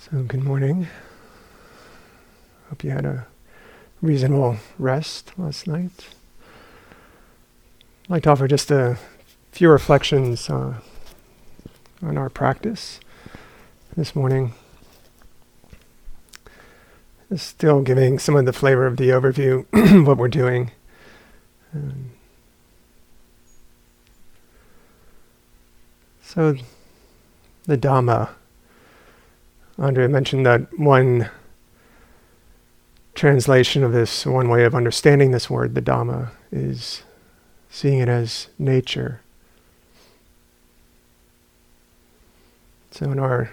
So, good morning. Hope you had a reasonable rest last night. I'd like to offer just a few reflections uh, on our practice this morning. Still giving some of the flavor of the overview, of what we're doing. Um, so, the Dhamma Andrea mentioned that one translation of this, one way of understanding this word, the Dhamma, is seeing it as nature. So, in our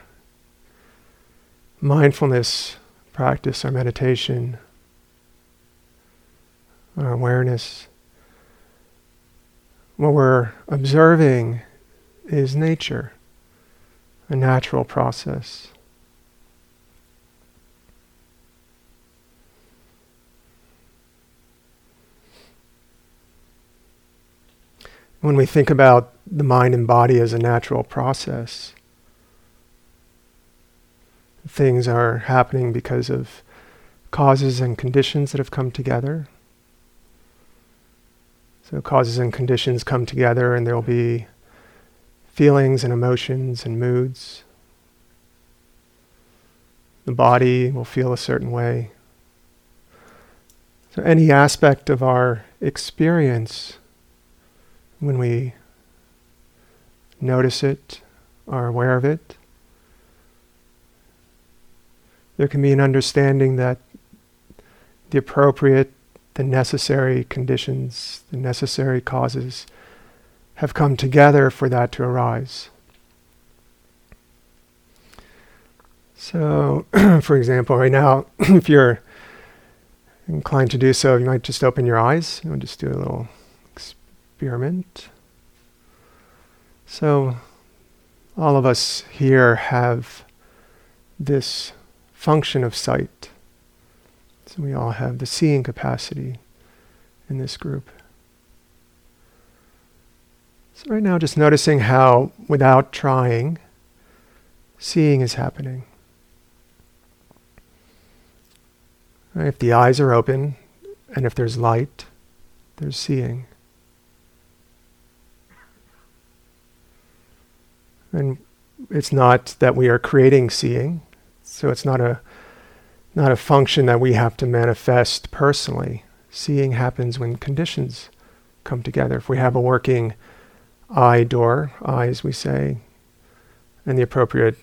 mindfulness practice, our meditation, our awareness, what we're observing is nature, a natural process. When we think about the mind and body as a natural process, things are happening because of causes and conditions that have come together. So, causes and conditions come together, and there will be feelings and emotions and moods. The body will feel a certain way. So, any aspect of our experience when we notice it, are aware of it, there can be an understanding that the appropriate, the necessary conditions, the necessary causes have come together for that to arise. So, for example, right now, if you're inclined to do so, you might just open your eyes. You know, just do a little experiment. So, all of us here have this function of sight. So, we all have the seeing capacity in this group. So, right now, just noticing how, without trying, seeing is happening. If the eyes are open and if there's light, there's seeing. And it's not that we are creating seeing, so it's not a not a function that we have to manifest personally. Seeing happens when conditions come together. If we have a working eye door, eyes we say, and the appropriate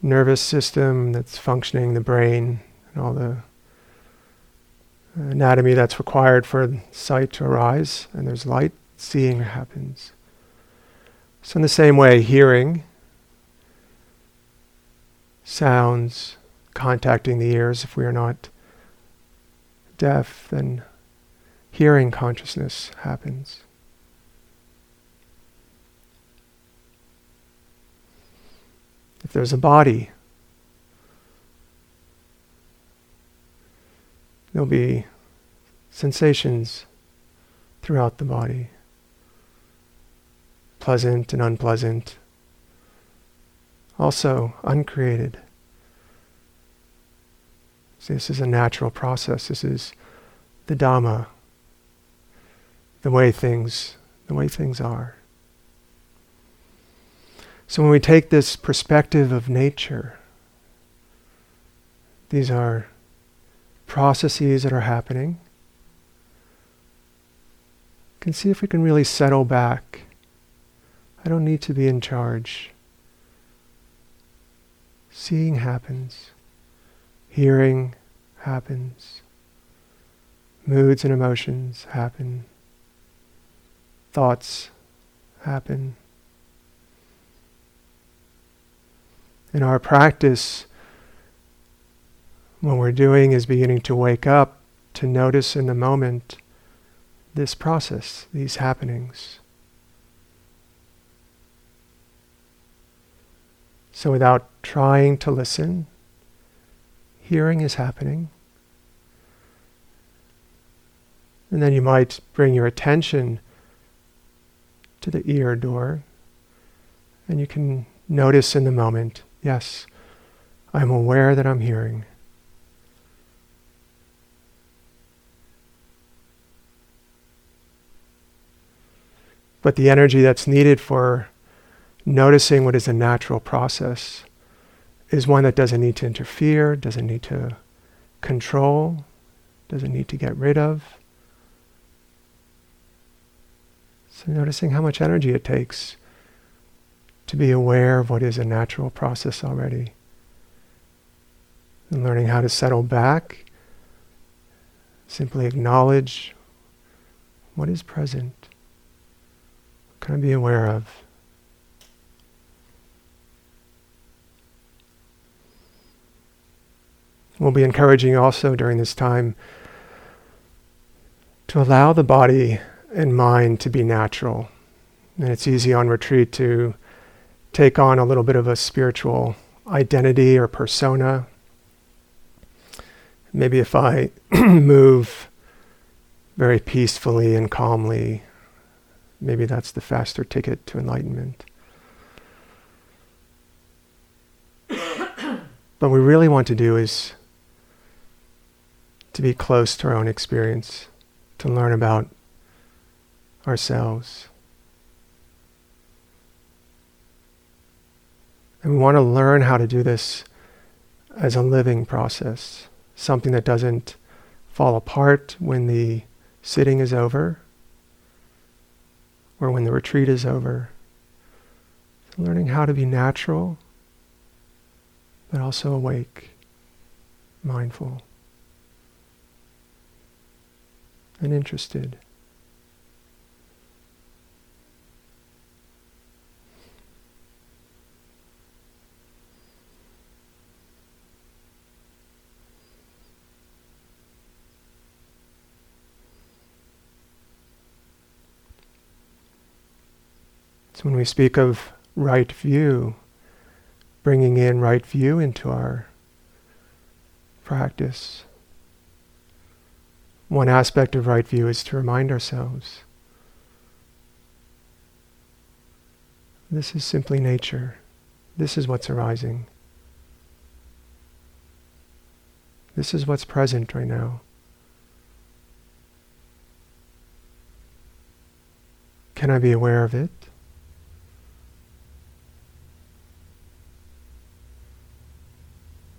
nervous system that's functioning, the brain, and all the anatomy that's required for sight to arise, and there's light, seeing happens. So, in the same way, hearing sounds contacting the ears, if we are not deaf, then hearing consciousness happens. If there's a body, there'll be sensations throughout the body pleasant and unpleasant, also uncreated. So this is a natural process. This is the Dhamma, the way things, the way things are. So when we take this perspective of nature, these are processes that are happening. We can see if we can really settle back I don't need to be in charge. Seeing happens. Hearing happens. Moods and emotions happen. Thoughts happen. In our practice, what we're doing is beginning to wake up to notice in the moment this process, these happenings. So without trying to listen, hearing is happening. And then you might bring your attention to the ear door, and you can notice in the moment yes, I'm aware that I'm hearing. But the energy that's needed for noticing what is a natural process is one that doesn't need to interfere, doesn't need to control, doesn't need to get rid of. So, noticing how much energy it takes to be aware of what is a natural process already. And learning how to settle back, simply acknowledge what is present. What can I be aware of? We'll be encouraging also during this time to allow the body and mind to be natural. And it's easy on retreat to take on a little bit of a spiritual identity or persona. Maybe if I move very peacefully and calmly, maybe that's the faster ticket to enlightenment. but what we really want to do is to be close to our own experience, to learn about ourselves. And we want to learn how to do this as a living process, something that doesn't fall apart when the sitting is over or when the retreat is over. So learning how to be natural, but also awake, mindful. And interested. So when we speak of right view, bringing in right view into our practice. One aspect of right view is to remind ourselves this is simply nature. This is what's arising. This is what's present right now. Can I be aware of it?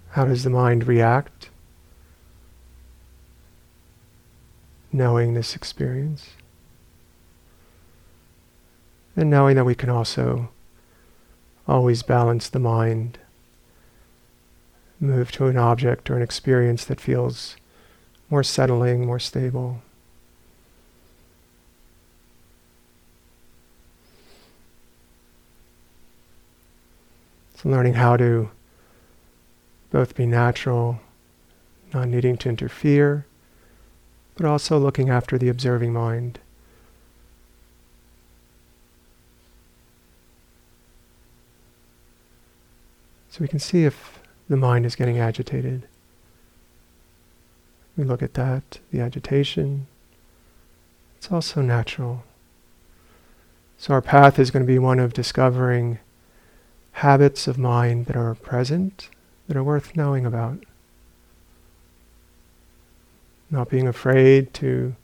How does the mind react knowing this experience. And knowing that we can also always balance the mind, move to an object or an experience that feels more settling, more stable. So, learning how to both be natural, not needing to interfere but also looking after the observing mind. So we can see if the mind is getting agitated. We look at that, the agitation. It's also natural. So our path is going to be one of discovering habits of mind that are present, that are worth knowing about not being afraid to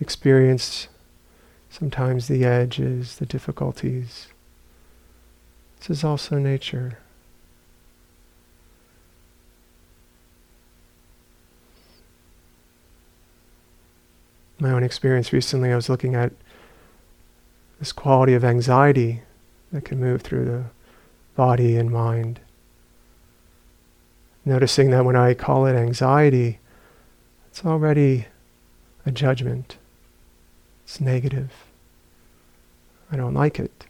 experience sometimes the edges, the difficulties. This is also nature. My own experience recently, I was looking at this quality of anxiety that can move through the body and mind. Noticing that when I call it anxiety, it's already a judgment. It's negative. I don't like it.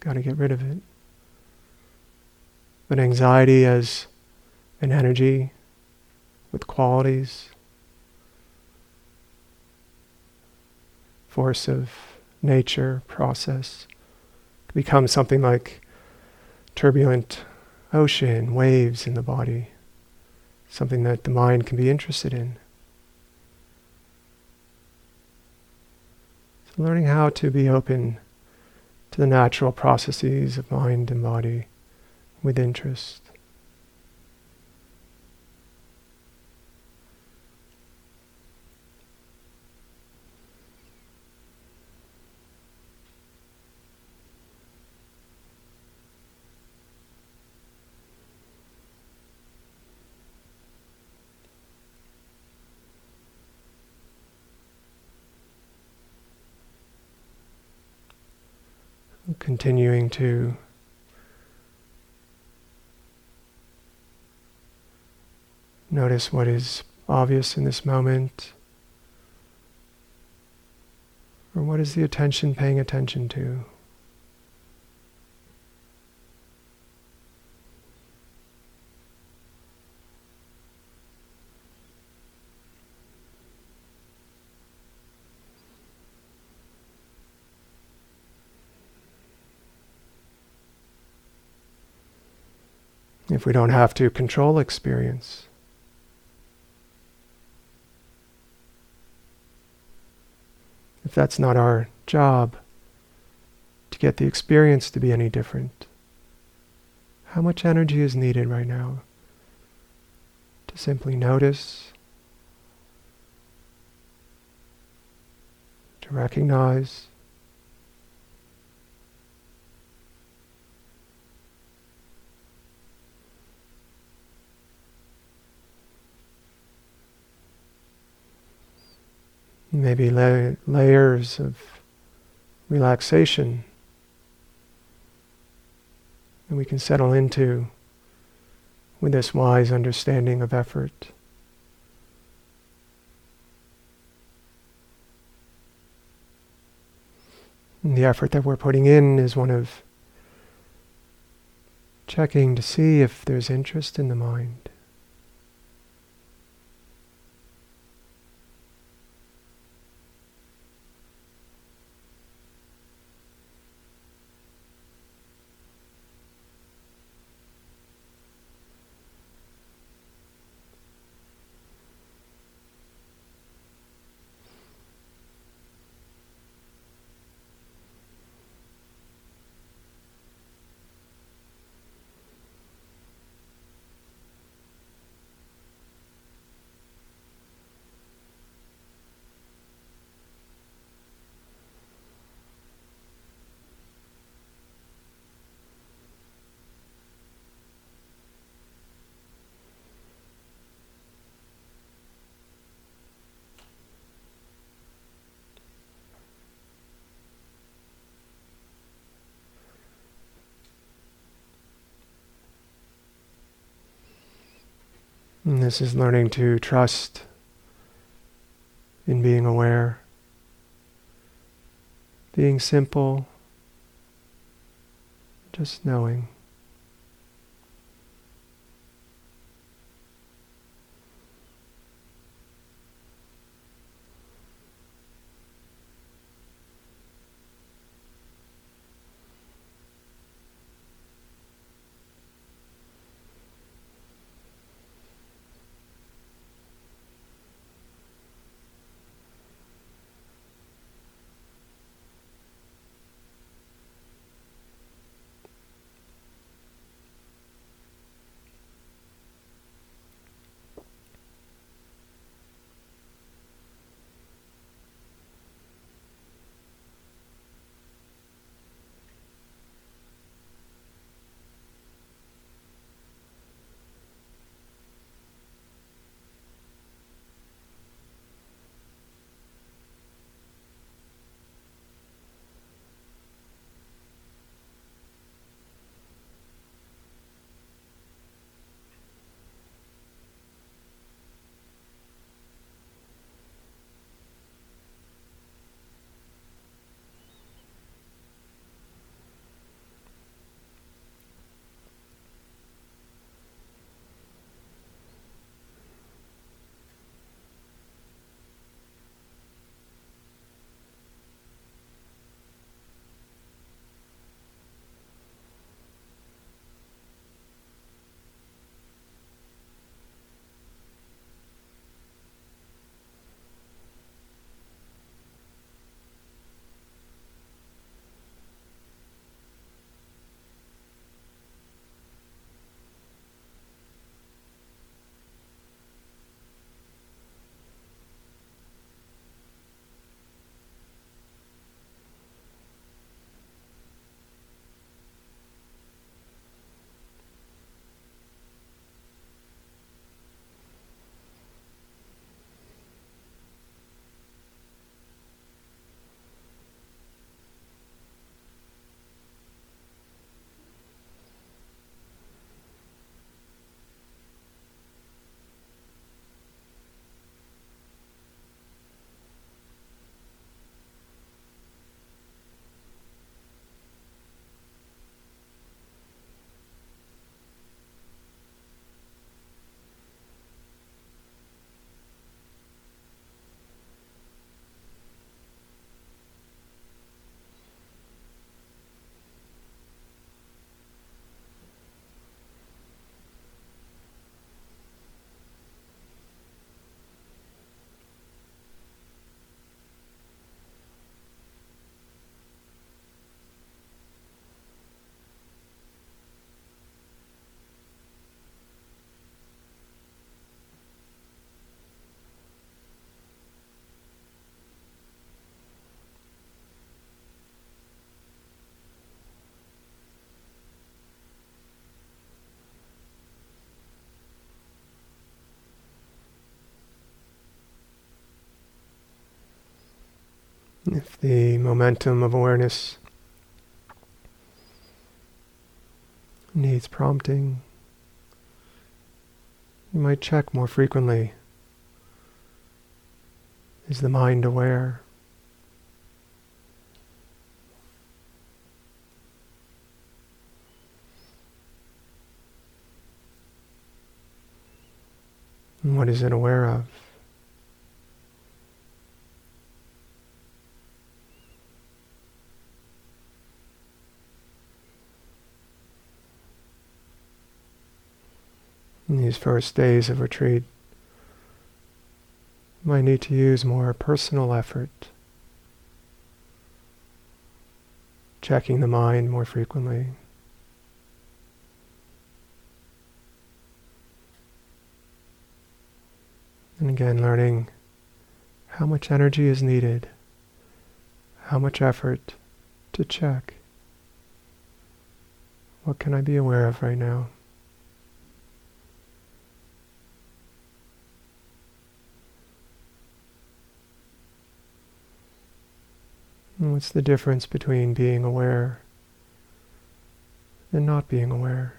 Got to get rid of it. But anxiety as an energy with qualities, force of nature, process, becomes something like turbulent ocean, waves in the body, something that the mind can be interested in. Learning how to be open to the natural processes of mind and body with interest. Continuing to notice what is obvious in this moment, or what is the attention paying attention to. If we don't have to control experience. If that's not our job to get the experience to be any different, how much energy is needed right now to simply notice, to recognize, maybe la- layers of relaxation that we can settle into with this wise understanding of effort. And the effort that we're putting in is one of checking to see if there's interest in the mind. And this is learning to trust in being aware, being simple, just knowing. If the momentum of awareness needs prompting, you might check more frequently. Is the mind aware? And what is it aware of? In these first days of retreat, might need to use more personal effort, checking the mind more frequently. And again, learning how much energy is needed, how much effort to check. What can I be aware of right now? What's the difference between being aware and not being aware?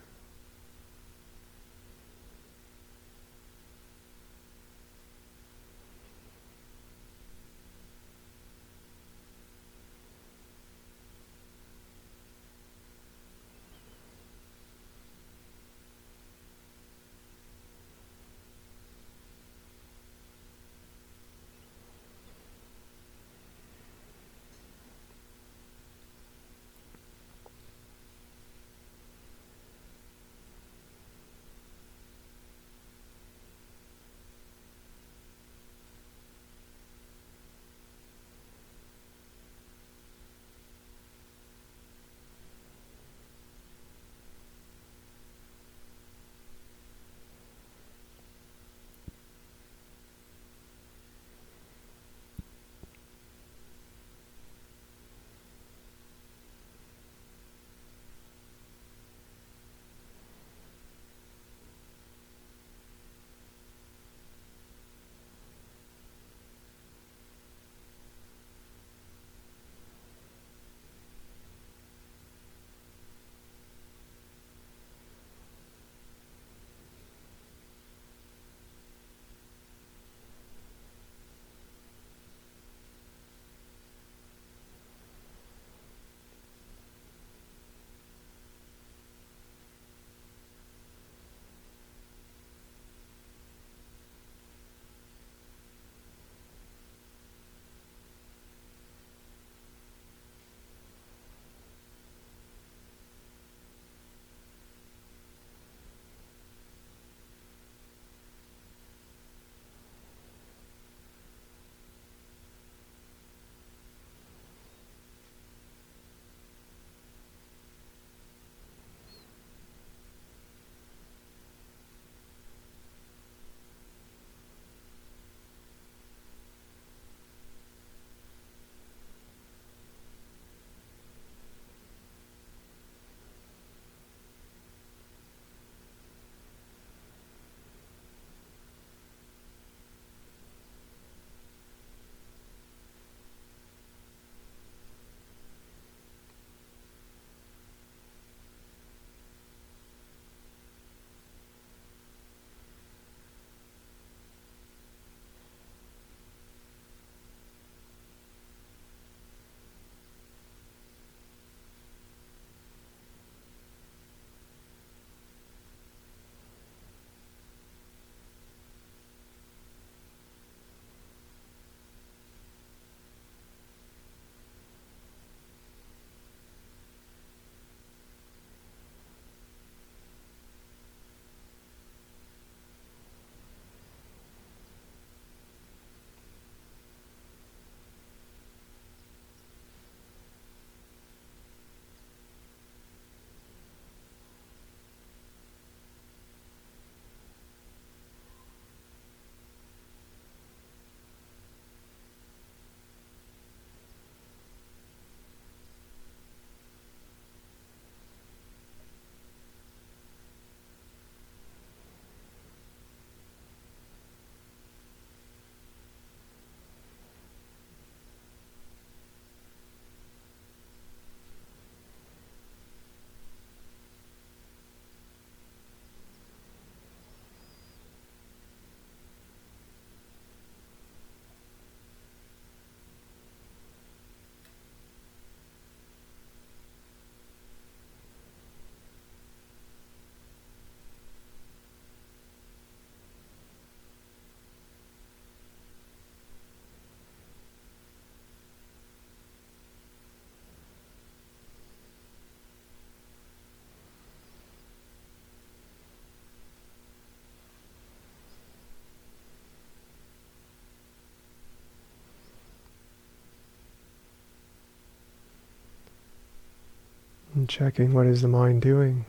Checking what is the mind doing.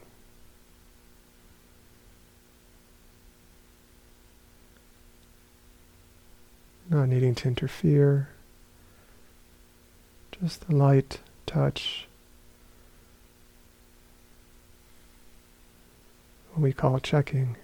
Not needing to interfere. Just the light touch. What we call checking.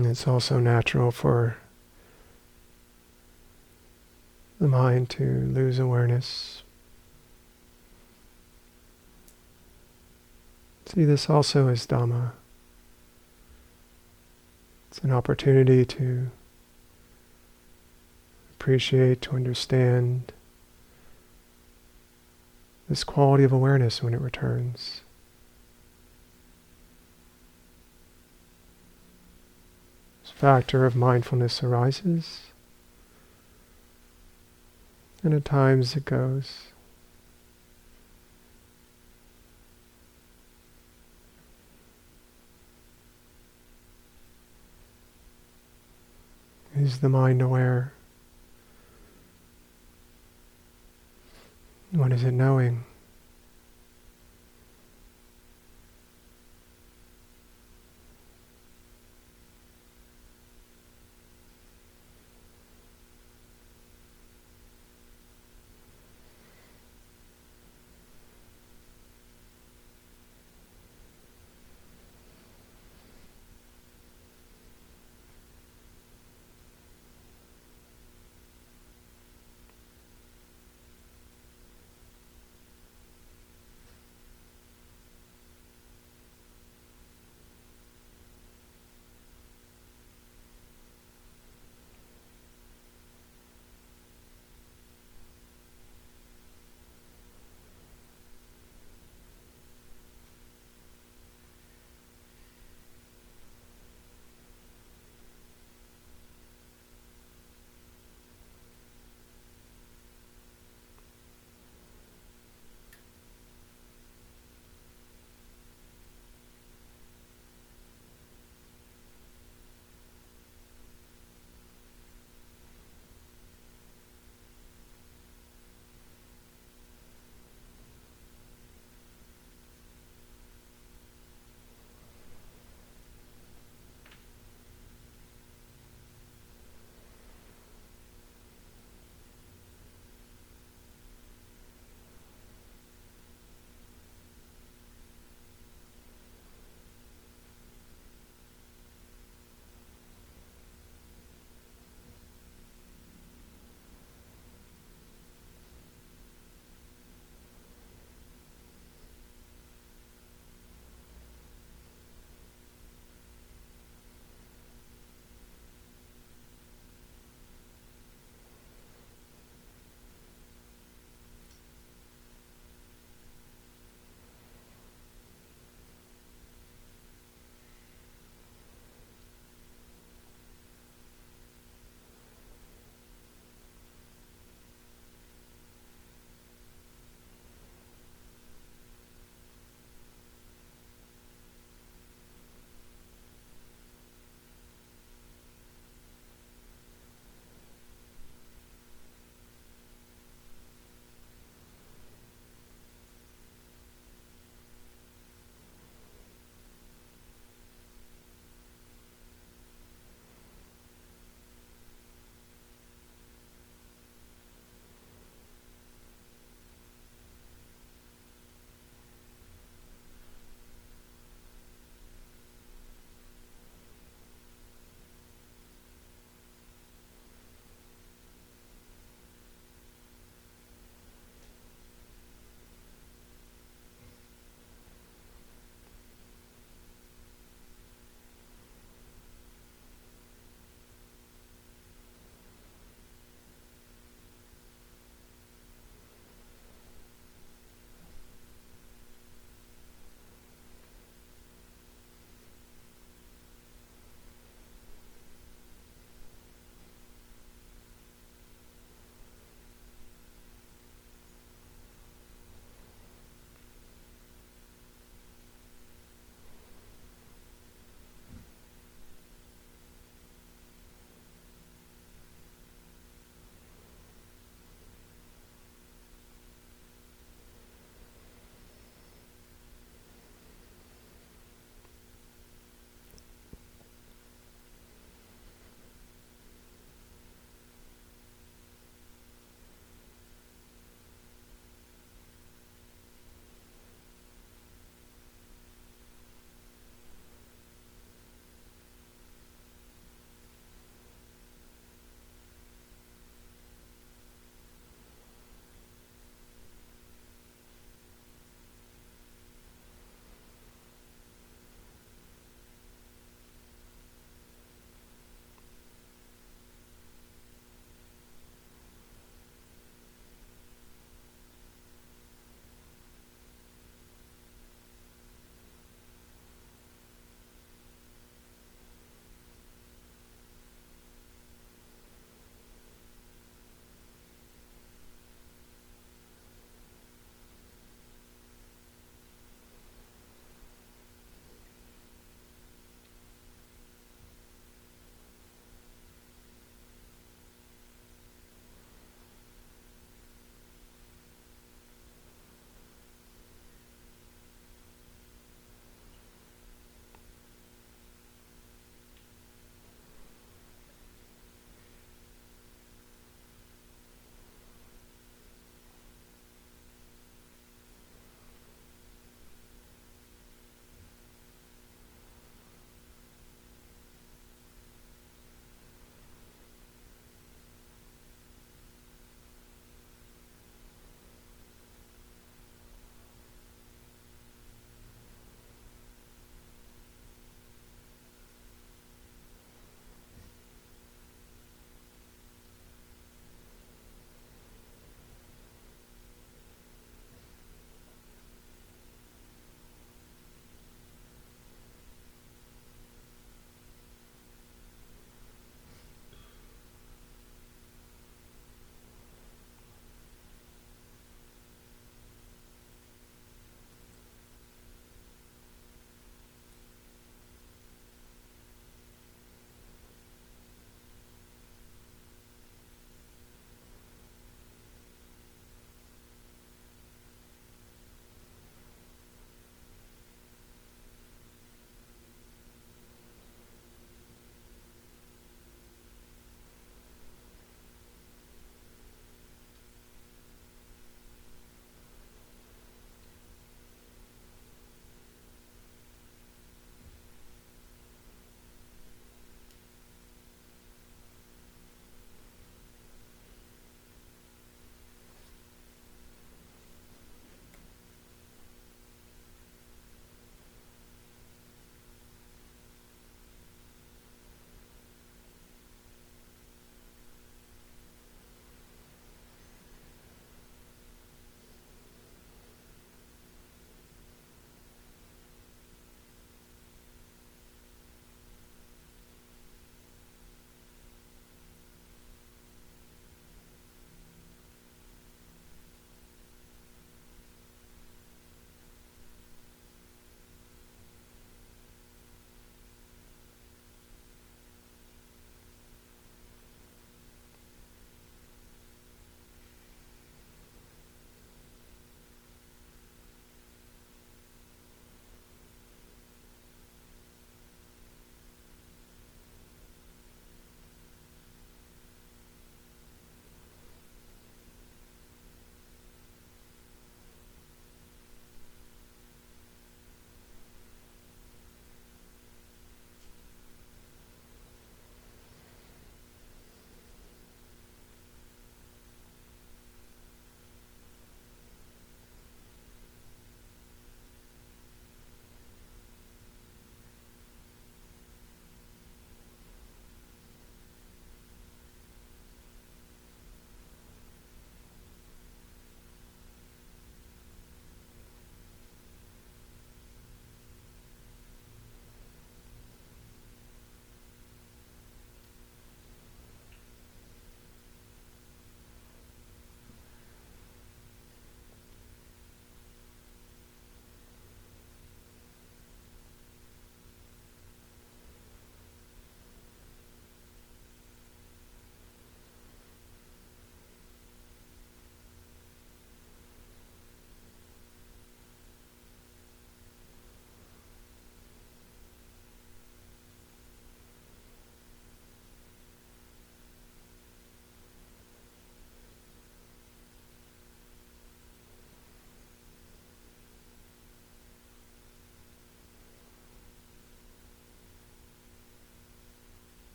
And it's also natural for the mind to lose awareness. See this also as Dhamma. It's an opportunity to appreciate, to understand this quality of awareness when it returns. Factor of mindfulness arises, and at times it goes. Is the mind aware? What is it knowing?